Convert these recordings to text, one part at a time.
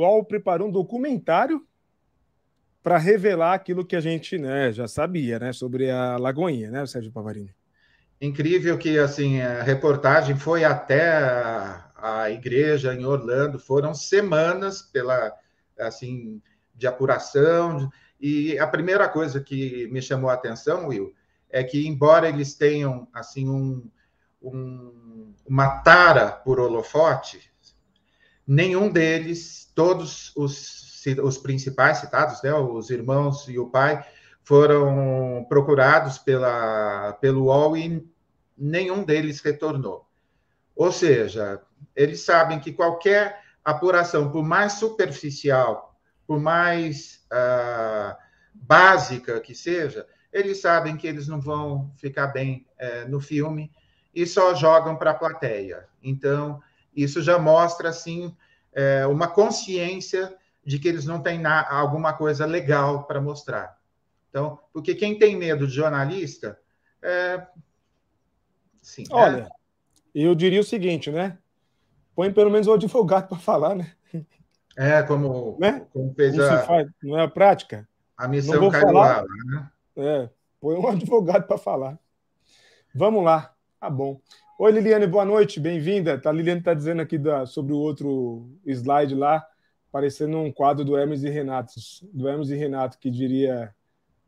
UOL preparou um documentário para revelar aquilo que a gente né, já sabia né, sobre a Lagoinha, né, Sérgio Pavarini? Incrível que assim a reportagem foi até a, a igreja em Orlando, foram semanas pela assim de apuração e a primeira coisa que me chamou a atenção, Will, é que embora eles tenham assim um, um uma tara por holofote, nenhum deles, todos os, os principais citados, né, os irmãos e o pai, foram procurados pela, pelo UOL e nenhum deles retornou. Ou seja, eles sabem que qualquer apuração, por mais superficial, por mais uh, básica que seja, eles sabem que eles não vão ficar bem uh, no filme e só jogam para a plateia. Então, isso já mostra assim é, uma consciência de que eles não têm alguma coisa legal para mostrar. Então, porque quem tem medo de jornalista, é... sim. É Olha, é... eu diria o seguinte, né? Põe pelo menos o advogado para falar, né? É, como, né? como fez como a... Faz, não é a prática? A missão caiu lá, né? É, põe um advogado para falar. Vamos lá. Tá bom. Oi, Liliane, boa noite, bem-vinda. A Liliane está dizendo aqui da, sobre o outro slide lá, parecendo um quadro do Hermes e Renato, do Hermes e Renato, que diria.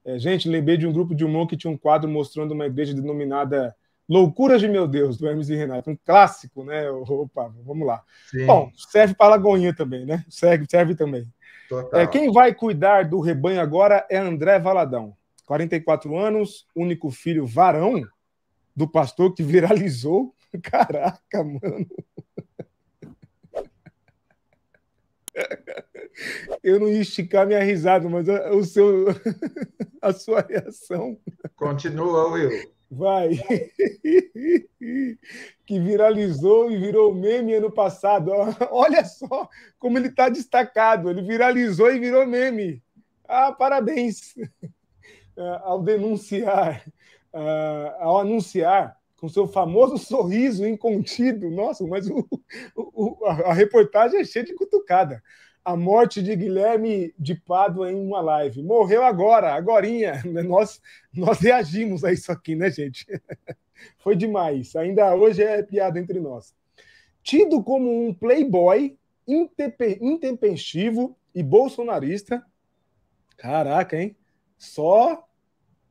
É, gente, lembrei de um grupo de humor que tinha um quadro mostrando uma igreja denominada Loucuras de Meu Deus, do Hermes e Renato. Um clássico, né? Opa, vamos lá. Sim. Bom, serve para Lagoinha também, né? Serve, serve também. É, quem vai cuidar do rebanho agora é André Valadão. 44 anos, único filho varão do pastor que viralizou. Caraca, mano. Eu não ia esticar minha risada, mas o seu, a sua reação. Continua, Will. Vai. Que viralizou e virou meme ano passado. Olha só como ele está destacado. Ele viralizou e virou meme. Ah, parabéns. Ao denunciar uh, ao anunciar com seu famoso sorriso incontido. Nossa, mas o, o, a reportagem é cheia de cutucada. A morte de Guilherme de Pádua em uma live. Morreu agora, agorinha. Nós, nós reagimos a isso aqui, né, gente? Foi demais. Ainda hoje é piada entre nós. Tido como um playboy intempestivo e bolsonarista. Caraca, hein? Só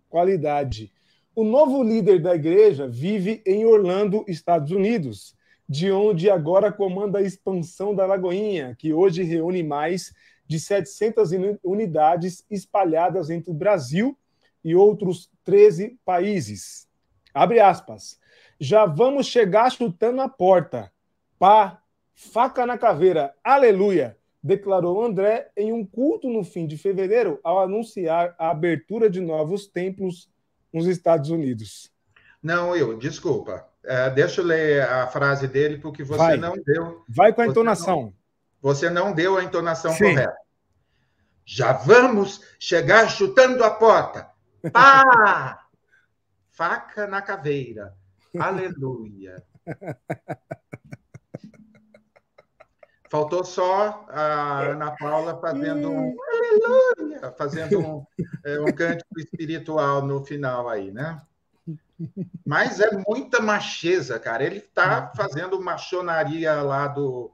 qualidade. O novo líder da igreja vive em Orlando, Estados Unidos, de onde agora comanda a expansão da Lagoinha, que hoje reúne mais de 700 unidades espalhadas entre o Brasil e outros 13 países. Abre aspas. Já vamos chegar chutando a porta. Pá, faca na caveira. Aleluia! Declarou André em um culto no fim de fevereiro ao anunciar a abertura de novos templos nos Estados Unidos. Não, eu, desculpa. É, deixa eu ler a frase dele, porque você Vai. não deu. Vai com a entonação. Não, você não deu a entonação Sim. correta. Já vamos chegar chutando a porta. Pá! Faca na caveira. Aleluia. Faltou só a Ana Paula fazendo um aleluia, fazendo um, é, um cântico espiritual no final aí, né? Mas é muita macheza, cara. Ele está fazendo machonaria lá do,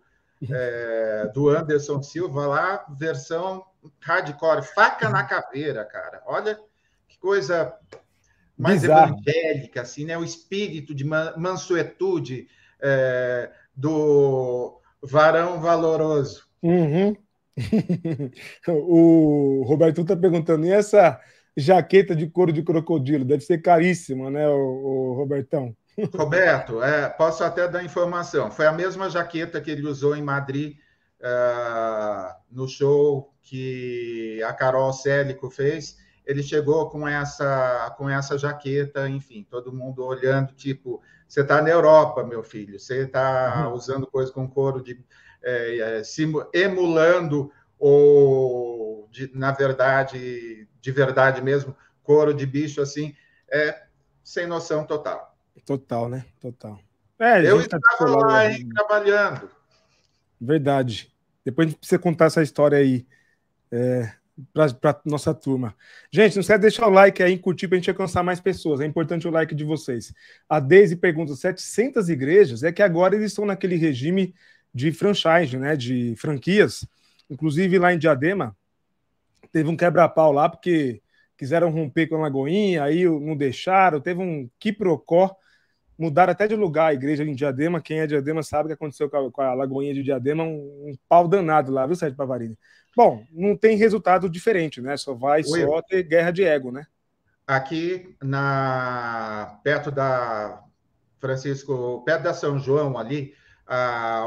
é, do Anderson Silva, lá, versão hardcore, faca na caveira, cara. Olha que coisa mais Bizarro. evangélica, assim, né? O espírito de mansuetude é, do varão valoroso. Uhum. o Roberto está perguntando, e essa jaqueta de couro de crocodilo? Deve ser caríssima, né, o, o Robertão? Roberto, é, posso até dar informação. Foi a mesma jaqueta que ele usou em Madrid uh, no show que a Carol Célico fez. Ele chegou com essa, com essa jaqueta, enfim, todo mundo olhando, tipo, você está na Europa, meu filho, você está uhum. usando coisa com couro de. É, é, emulando ou, de, na verdade, de verdade mesmo, couro de bicho assim, é sem noção total. Total, né? Total. É, Eu tá estava lá, hein, trabalhando. Verdade. Depois a gente precisa contar essa história aí é, para nossa turma. Gente, não esquece de deixar o like aí, curtir para a gente alcançar mais pessoas. É importante o like de vocês. A Deise pergunta: 700 igrejas? É que agora eles estão naquele regime de franchise, né? De franquias. Inclusive lá em Diadema, teve um quebra-pau lá, porque quiseram romper com a Lagoinha, aí não deixaram, teve um quiprocó, mudaram até de lugar a igreja em Diadema, quem é Diadema sabe o que aconteceu com a, com a Lagoinha de Diadema, um, um pau danado lá, viu, Sérgio Pavarini? Bom, não tem resultado diferente, né? Só vai Oi. só ter guerra de ego, né? Aqui na perto da Francisco, perto da São João ali,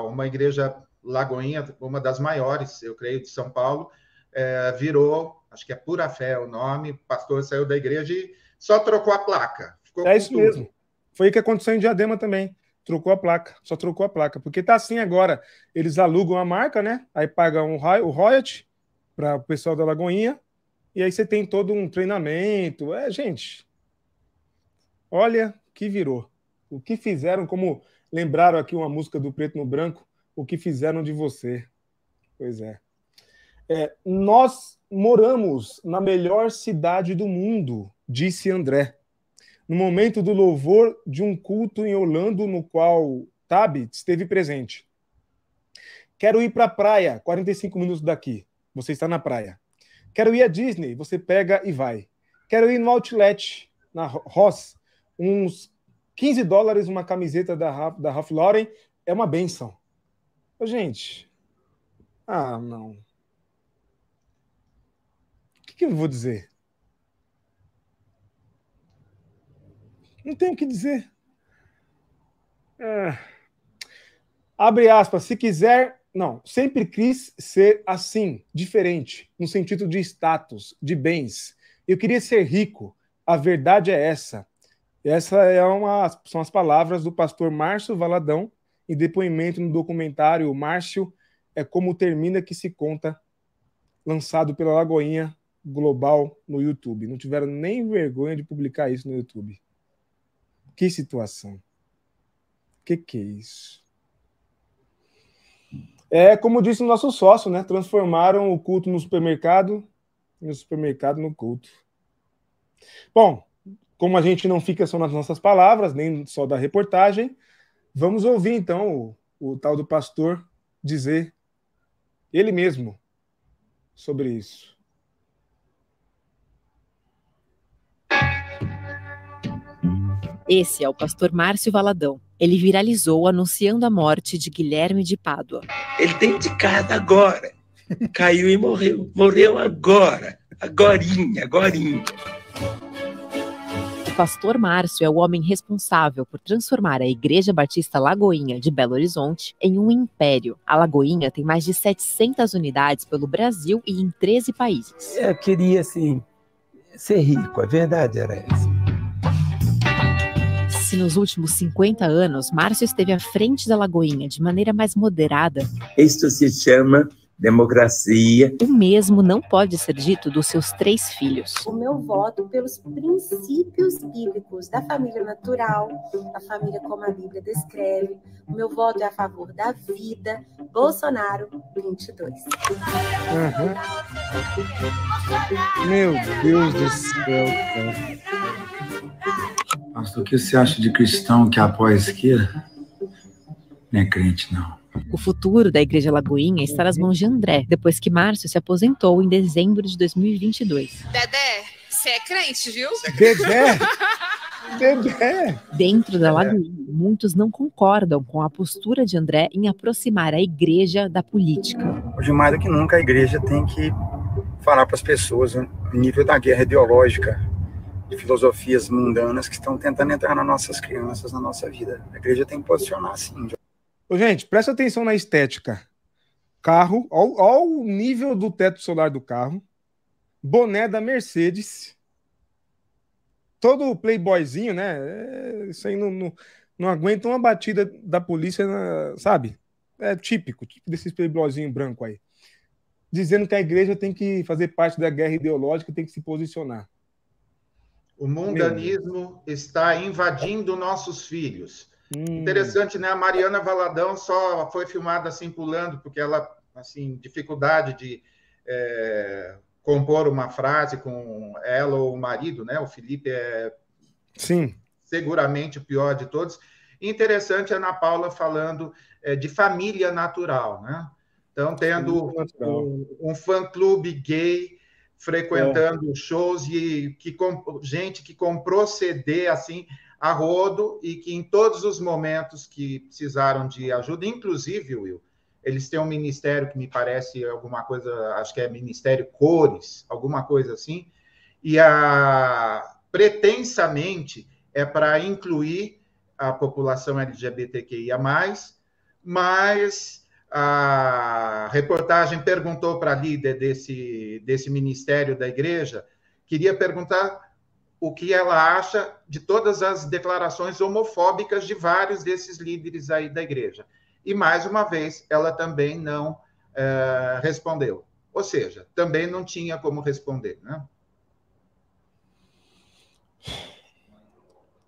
uma igreja Lagoinha, uma das maiores, eu creio, de São Paulo, é, virou, acho que é Pura Fé o nome, o pastor saiu da igreja e só trocou a placa. é isso tudo. mesmo. Foi o que aconteceu em Diadema também. Trocou a placa, só trocou a placa. Porque tá assim agora. Eles alugam a marca, né? Aí pagam o royalty para o pessoal da Lagoinha. E aí você tem todo um treinamento. É, gente. Olha que virou. O que fizeram, como lembraram aqui uma música do Preto no Branco, o que fizeram de você. Pois é. É, nós moramos na melhor cidade do mundo, disse André. No momento do louvor de um culto em Orlando, no qual Tabit esteve presente. Quero ir para a praia, 45 minutos daqui. Você está na praia. Quero ir à Disney, você pega e vai. Quero ir no Outlet, na Ross, uns 15 dólares uma camiseta da, da Ralph Lauren é uma benção. Gente, ah, não que eu vou dizer? Não tenho o que dizer. É... Abre aspas, se quiser. Não, sempre quis ser assim, diferente, no sentido de status, de bens. Eu queria ser rico. A verdade é essa. Essa é uma, são as palavras do pastor Márcio Valadão, em depoimento no documentário Márcio é como termina que se conta, lançado pela Lagoinha global no YouTube. Não tiveram nem vergonha de publicar isso no YouTube. Que situação. Que que é isso? É como disse o nosso sócio, né? Transformaram o culto no supermercado e o supermercado no culto. Bom, como a gente não fica só nas nossas palavras, nem só da reportagem, vamos ouvir então o, o tal do pastor dizer ele mesmo sobre isso. Esse é o pastor Márcio Valadão. Ele viralizou anunciando a morte de Guilherme de Pádua. Ele tem indicado agora. Caiu e morreu. Morreu agora. Agorinha, agorinha. O pastor Márcio é o homem responsável por transformar a Igreja Batista Lagoinha de Belo Horizonte em um império. A Lagoinha tem mais de 700 unidades pelo Brasil e em 13 países. Eu queria, assim, ser rico, a verdade era essa se nos últimos 50 anos Márcio esteve à frente da Lagoinha de maneira mais moderada. Isto se chama democracia. O mesmo não pode ser dito dos seus três filhos. O meu voto pelos princípios bíblicos da família natural, da família como a Bíblia descreve. O meu voto é a favor da vida. Bolsonaro 22. Uhum. Meu Deus do céu, cara. Pastor, o que você acha de cristão que apoia a esquerda? Não é crente, não. O futuro da Igreja Lagoinha está nas mãos de André, depois que Márcio se aposentou em dezembro de 2022. Dedé, você é crente, viu? Dedé! Dedé! Dentro da Lagoinha, muitos não concordam com a postura de André em aproximar a igreja da política. Hoje, mais do que nunca, a igreja tem que falar para as pessoas o nível da guerra ideológica de filosofias mundanas que estão tentando entrar nas nossas crianças, na nossa vida. A igreja tem que posicionar assim. Ô, gente, presta atenção na estética. Carro, olha o nível do teto solar do carro. Boné da Mercedes. Todo playboyzinho, né? É, isso aí não, não, não, aguenta uma batida da polícia, sabe? É típico, tipo desses playboyzinho branco aí. Dizendo que a igreja tem que fazer parte da guerra ideológica, tem que se posicionar. O mundanismo está invadindo nossos filhos. Hum. Interessante, né? A Mariana Valadão só foi filmada assim pulando, porque ela assim dificuldade de é, compor uma frase com ela ou o marido, né? O Felipe é sim seguramente o pior de todos. Interessante a Ana Paula falando é, de família natural, né? Então, tendo um, um fã-clube gay frequentando é. shows e que gente que comprou CD assim a rodo e que em todos os momentos que precisaram de ajuda, inclusive, Will, eles têm um ministério que me parece alguma coisa, acho que é Ministério Cores, alguma coisa assim, e a pretensamente é para incluir a população LGBTQIA+, mas a reportagem perguntou para a líder desse, desse ministério da igreja, queria perguntar o que ela acha de todas as declarações homofóbicas de vários desses líderes aí da igreja. E, mais uma vez, ela também não é, respondeu. Ou seja, também não tinha como responder. Né?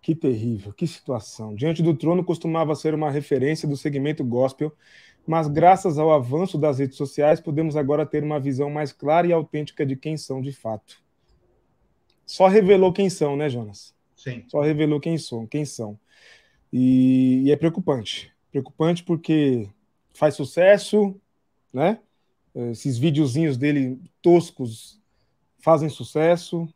Que terrível, que situação. Diante do trono costumava ser uma referência do segmento gospel, mas graças ao avanço das redes sociais podemos agora ter uma visão mais clara e autêntica de quem são de fato. Só revelou quem são, né, Jonas? Sim. Só revelou quem são, quem são. E, e é preocupante. Preocupante porque faz sucesso, né? Esses videozinhos dele toscos fazem sucesso.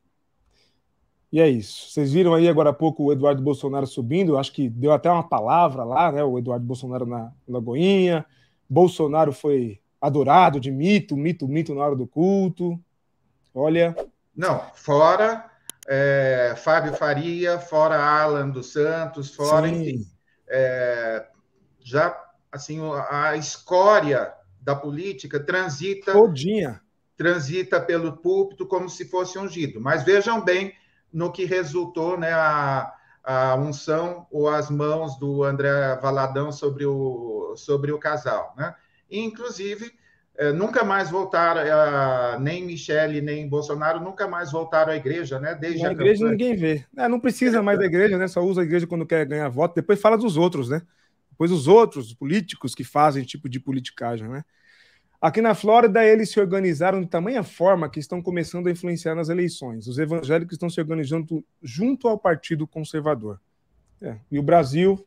E é isso. Vocês viram aí agora há pouco o Eduardo Bolsonaro subindo, acho que deu até uma palavra lá, né? O Eduardo Bolsonaro na Lagoinha. Bolsonaro foi adorado de mito, mito, mito na hora do culto. Olha. Não, fora é, Fábio Faria, fora Alan dos Santos, fora, Sim. enfim. É, já assim a escória da política transita todinha transita pelo púlpito como se fosse ungido. Mas vejam bem no que resultou né, a, a unção ou as mãos do André Valadão sobre o, sobre o casal. Né? E, inclusive, eh, nunca mais voltaram, eh, nem Michele, nem Bolsonaro, nunca mais voltaram à igreja, né? Desde Na a igreja campanha. ninguém vê. É, não precisa mais da igreja, né? Só usa a igreja quando quer ganhar voto, depois fala dos outros, né? Depois os outros políticos que fazem tipo de politicagem, né? Aqui na Flórida, eles se organizaram de tamanha forma que estão começando a influenciar nas eleições. Os evangélicos estão se organizando junto ao Partido Conservador. É. E o Brasil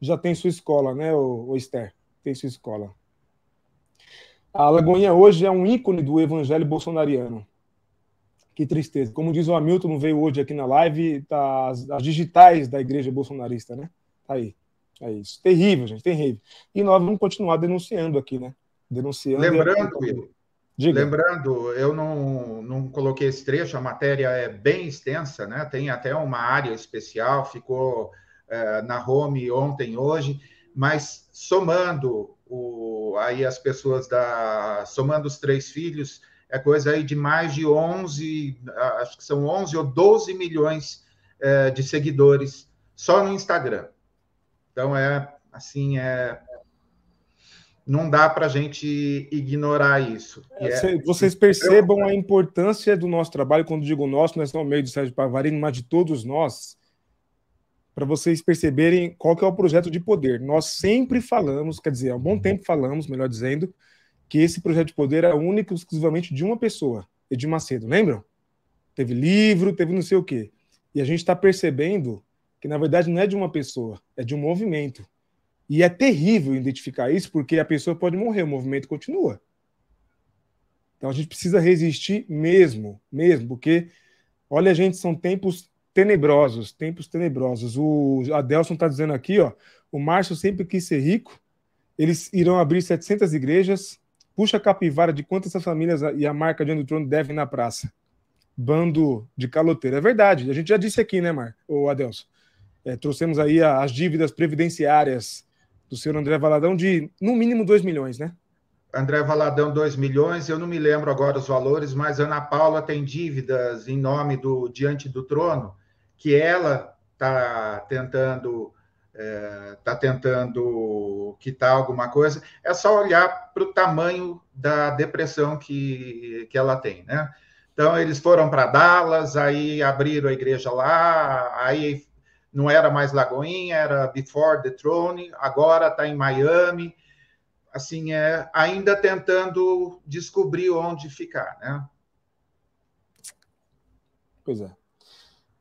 já tem sua escola, né, o, o Esther? Tem sua escola. A Lagoinha hoje é um ícone do evangelho bolsonariano. Que tristeza. Como diz o Hamilton, não veio hoje aqui na live, tá as, as digitais da igreja bolsonarista, né? Tá aí. É isso. Terrível, gente, terrível. E nós vamos continuar denunciando aqui, né? Denunciando. Lembrando, Will, lembrando, eu não, não coloquei esse trecho, a matéria é bem extensa, né? Tem até uma área especial, ficou na home ontem, hoje, mas somando o, aí as pessoas da. somando os três filhos, é coisa aí de mais de 11, acho que são 11 ou 12 milhões é, de seguidores só no Instagram. Então é assim, é não dá para a gente ignorar isso. É, vocês percebam a importância do nosso trabalho, quando digo nosso, não é só meio do Sérgio Pavarino, mas de todos nós, para vocês perceberem qual que é o projeto de poder. Nós sempre falamos, quer dizer, há um bom tempo falamos, melhor dizendo, que esse projeto de poder é único exclusivamente de uma pessoa, Edir Macedo, lembram? Teve livro, teve não sei o quê. E a gente está percebendo que, na verdade, não é de uma pessoa, é de um movimento. E é terrível identificar isso, porque a pessoa pode morrer, o movimento continua. Então a gente precisa resistir mesmo, mesmo, porque, olha, gente, são tempos tenebrosos, tempos tenebrosos. O Adelson está dizendo aqui, ó, o Márcio sempre quis ser rico, eles irão abrir 700 igrejas, puxa a capivara de quantas famílias e a marca de do trono devem na praça. Bando de caloteiro. É verdade, a gente já disse aqui, né, Mar, o Adelson? É, trouxemos aí as dívidas previdenciárias do senhor André Valadão de, no mínimo, 2 milhões, né? André Valadão, 2 milhões, eu não me lembro agora os valores, mas Ana Paula tem dívidas em nome do Diante do Trono, que ela está tentando está é, tentando quitar alguma coisa, é só olhar para o tamanho da depressão que, que ela tem, né? Então, eles foram para Dallas, aí abriram a igreja lá, aí não era mais Lagoinha, era Before the Throne, agora está em Miami. Assim, é, ainda tentando descobrir onde ficar, né? Pois é.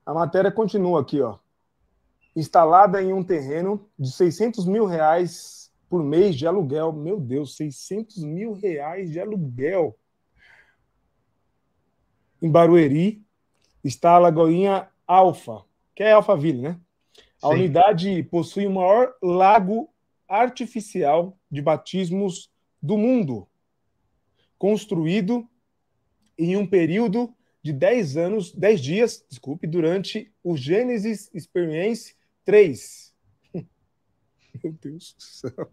A matéria continua aqui, ó. Instalada em um terreno de 600 mil reais por mês de aluguel. Meu Deus, 600 mil reais de aluguel. Em Barueri está a Lagoinha Alfa, que é Alphaville, né? A Sim. unidade possui o maior lago artificial de batismos do mundo, construído em um período de 10 anos, 10 dias, desculpe, durante o Genesis Experience 3. Meu Deus do céu.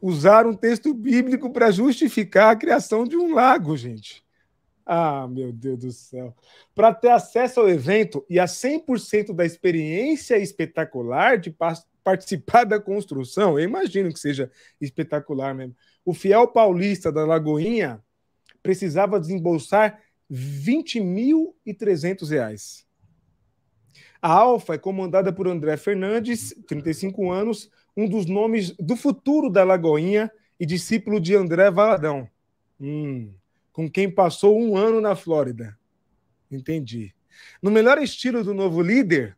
Usar um texto bíblico para justificar a criação de um lago, gente. Ah, meu Deus do céu. Para ter acesso ao evento e a 100% da experiência espetacular de participar da construção, eu imagino que seja espetacular mesmo. O fiel paulista da Lagoinha precisava desembolsar 20.300 reais. A Alfa é comandada por André Fernandes, 35 anos, um dos nomes do futuro da Lagoinha e discípulo de André Valadão. Hum com quem passou um ano na Flórida. Entendi. No melhor estilo do novo líder,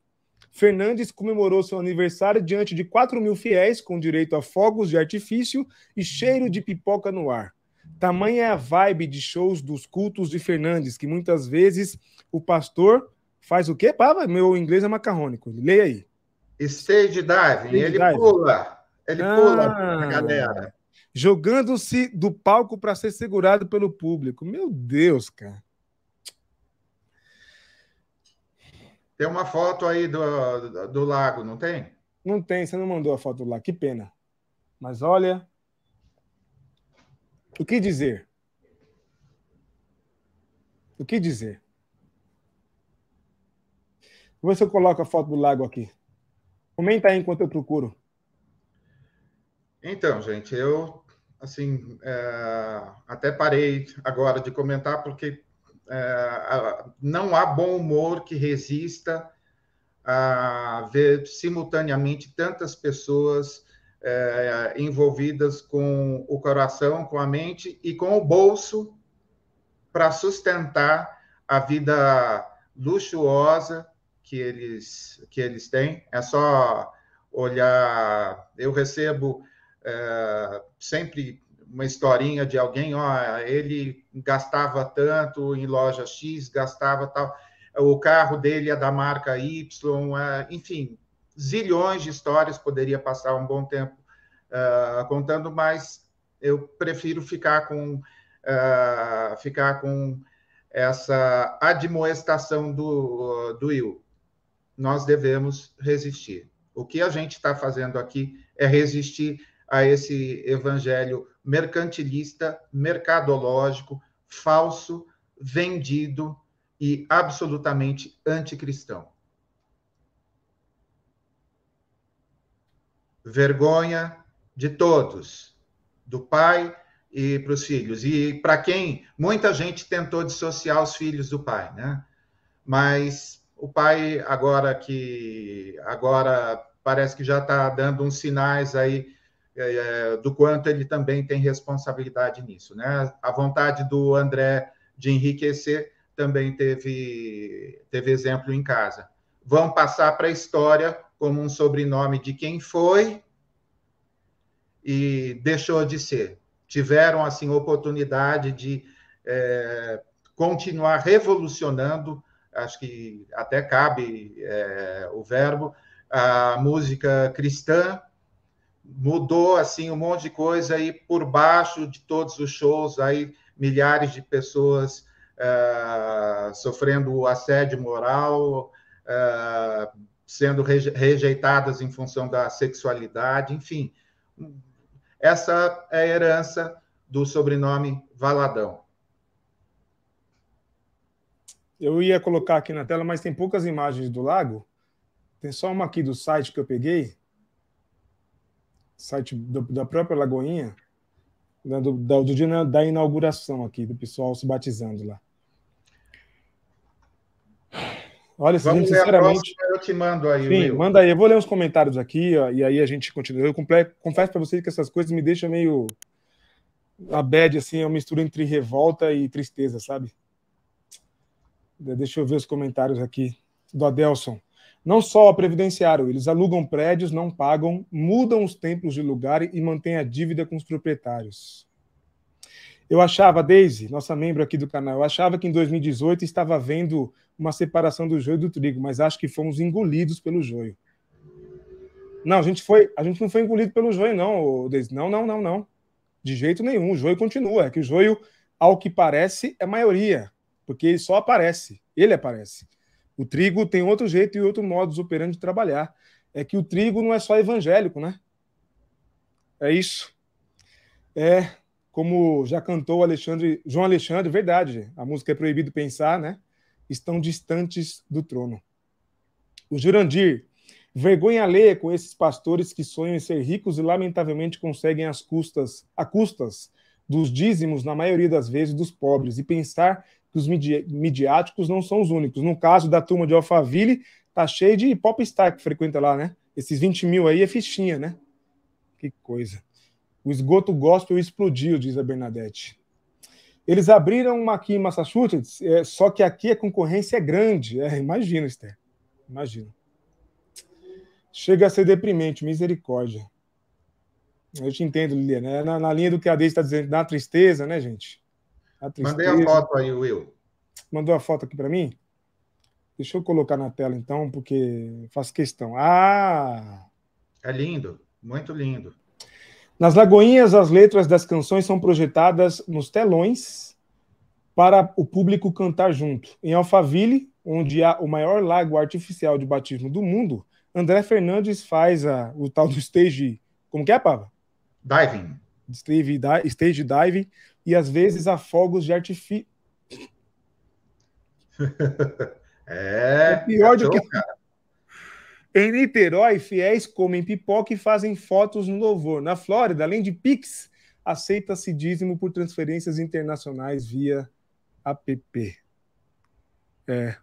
Fernandes comemorou seu aniversário diante de 4 mil fiéis, com direito a fogos de artifício e cheiro de pipoca no ar. Tamanha é a vibe de shows dos cultos de Fernandes, que muitas vezes o pastor faz o quê, Pava? Meu inglês é macarrônico. Leia aí. Stage diving. Ele dive. pula. Ele ah, pula a galera jogando-se do palco para ser segurado pelo público. Meu Deus, cara. Tem uma foto aí do, do lago, não tem? Não tem, você não mandou a foto do lago, que pena. Mas olha. O que dizer? O que dizer? Vou ver se eu coloco a foto do lago aqui. Comenta aí enquanto eu procuro. Então, gente, eu assim é, até parei agora de comentar porque é, não há bom humor que resista a ver simultaneamente tantas pessoas é, envolvidas com o coração, com a mente e com o bolso para sustentar a vida luxuosa que eles que eles têm. É só olhar. Eu recebo é, sempre uma historinha de alguém, ó, ele gastava tanto em loja X, gastava tal, o carro dele é da marca Y, é, enfim, zilhões de histórias, poderia passar um bom tempo uh, contando, mas eu prefiro ficar com uh, ficar com essa admoestação do, do Will. Nós devemos resistir. O que a gente está fazendo aqui é resistir a esse evangelho mercantilista, mercadológico, falso, vendido e absolutamente anticristão. Vergonha de todos, do pai e para os filhos. E para quem muita gente tentou dissociar os filhos do pai, né? Mas o pai agora que agora parece que já está dando uns sinais aí é, é, do quanto ele também tem responsabilidade nisso. Né? A vontade do André de enriquecer também teve, teve exemplo em casa. Vão passar para a história como um sobrenome de quem foi e deixou de ser. Tiveram, assim, oportunidade de é, continuar revolucionando, acho que até cabe é, o verbo, a música cristã, mudou assim um monte de coisa aí por baixo de todos os shows aí milhares de pessoas uh, sofrendo assédio moral uh, sendo rejeitadas em função da sexualidade enfim. Essa é a herança do sobrenome Valadão. Eu ia colocar aqui na tela mas tem poucas imagens do lago. Tem só uma aqui do site que eu peguei site do, da própria Lagoinha, né, do, do, do dia da inauguração aqui, do pessoal se batizando lá. Olha, Vamos gente, sinceramente. próxima, eu te mando aí, Sim, manda aí. Eu vou ler os comentários aqui, ó, e aí a gente continua. Eu confesso para vocês que essas coisas me deixam meio. A bad, assim, é uma mistura entre revolta e tristeza, sabe? Deixa eu ver os comentários aqui. Do Adelson. Não só previdenciário, eles alugam prédios, não pagam, mudam os templos de lugar e mantêm a dívida com os proprietários. Eu achava, Daisy, nossa membro aqui do canal, eu achava que em 2018 estava havendo uma separação do joio e do trigo, mas acho que fomos engolidos pelo joio. Não, a gente foi, a gente não foi engolido pelo joio, não, Daisy. Não, não, não, não. De jeito nenhum. O joio continua. É que o joio, ao que parece, é maioria, porque ele só aparece. Ele aparece. O trigo tem outro jeito e outro modus operandi de trabalhar. É que o trigo não é só evangélico, né? É isso. É como já cantou Alexandre, João Alexandre, verdade. A música é proibido pensar, né? Estão distantes do trono. O Jurandir, vergonha alheia com esses pastores que sonham em ser ricos e lamentavelmente conseguem as custas, a custas dos dízimos, na maioria das vezes, dos pobres, e pensar que os midi midiáticos não são os únicos. No caso da turma de Alphaville, tá cheio de popstar que frequenta lá, né? Esses 20 mil aí é fichinha, né? Que coisa. O esgoto gospel explodiu, diz a Bernadette. Eles abriram uma aqui em Massachusetts, é, só que aqui a concorrência é grande. É, imagina, Esther. Imagina. Chega a ser deprimente, misericórdia. Eu te entendo, Liliana. É na, na linha do que a Deise está dizendo, dá tristeza, né, gente? Dá Mandei a foto aí, Will. Mandou a foto aqui para mim? Deixa eu colocar na tela, então, porque faço questão. Ah! É lindo, muito lindo. Nas Lagoinhas, as letras das canções são projetadas nos telões para o público cantar junto. Em Alphaville, onde há o maior lago artificial de batismo do mundo, André Fernandes faz a, o tal do stage. Como que é, Pava? Diving. Stage, stage diving e às vezes há fogos de artifício. É. pior do que- Em Niterói, fiéis comem pipoca e fazem fotos no louvor. Na Flórida, além de Pix, aceita-se dízimo por transferências internacionais via app. É.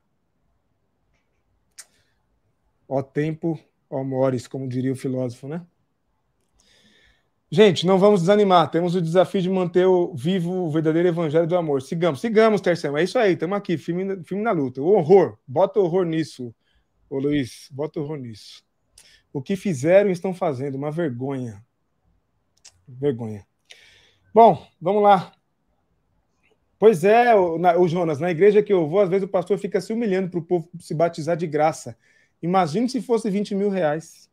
Ó tempo, ó mores, como diria o filósofo, né? Gente, não vamos desanimar. Temos o desafio de manter o vivo o verdadeiro evangelho do amor. Sigamos, sigamos, Terceiro. É isso aí, estamos aqui, filme, filme na luta. O horror, bota horror nisso, ô Luiz, bota horror nisso. O que fizeram e estão fazendo, uma vergonha. Vergonha. Bom, vamos lá. Pois é, o, na- o Jonas, na igreja que eu vou, às vezes o pastor fica se humilhando para o povo se batizar de graça. Imagine se fosse 20 mil reais.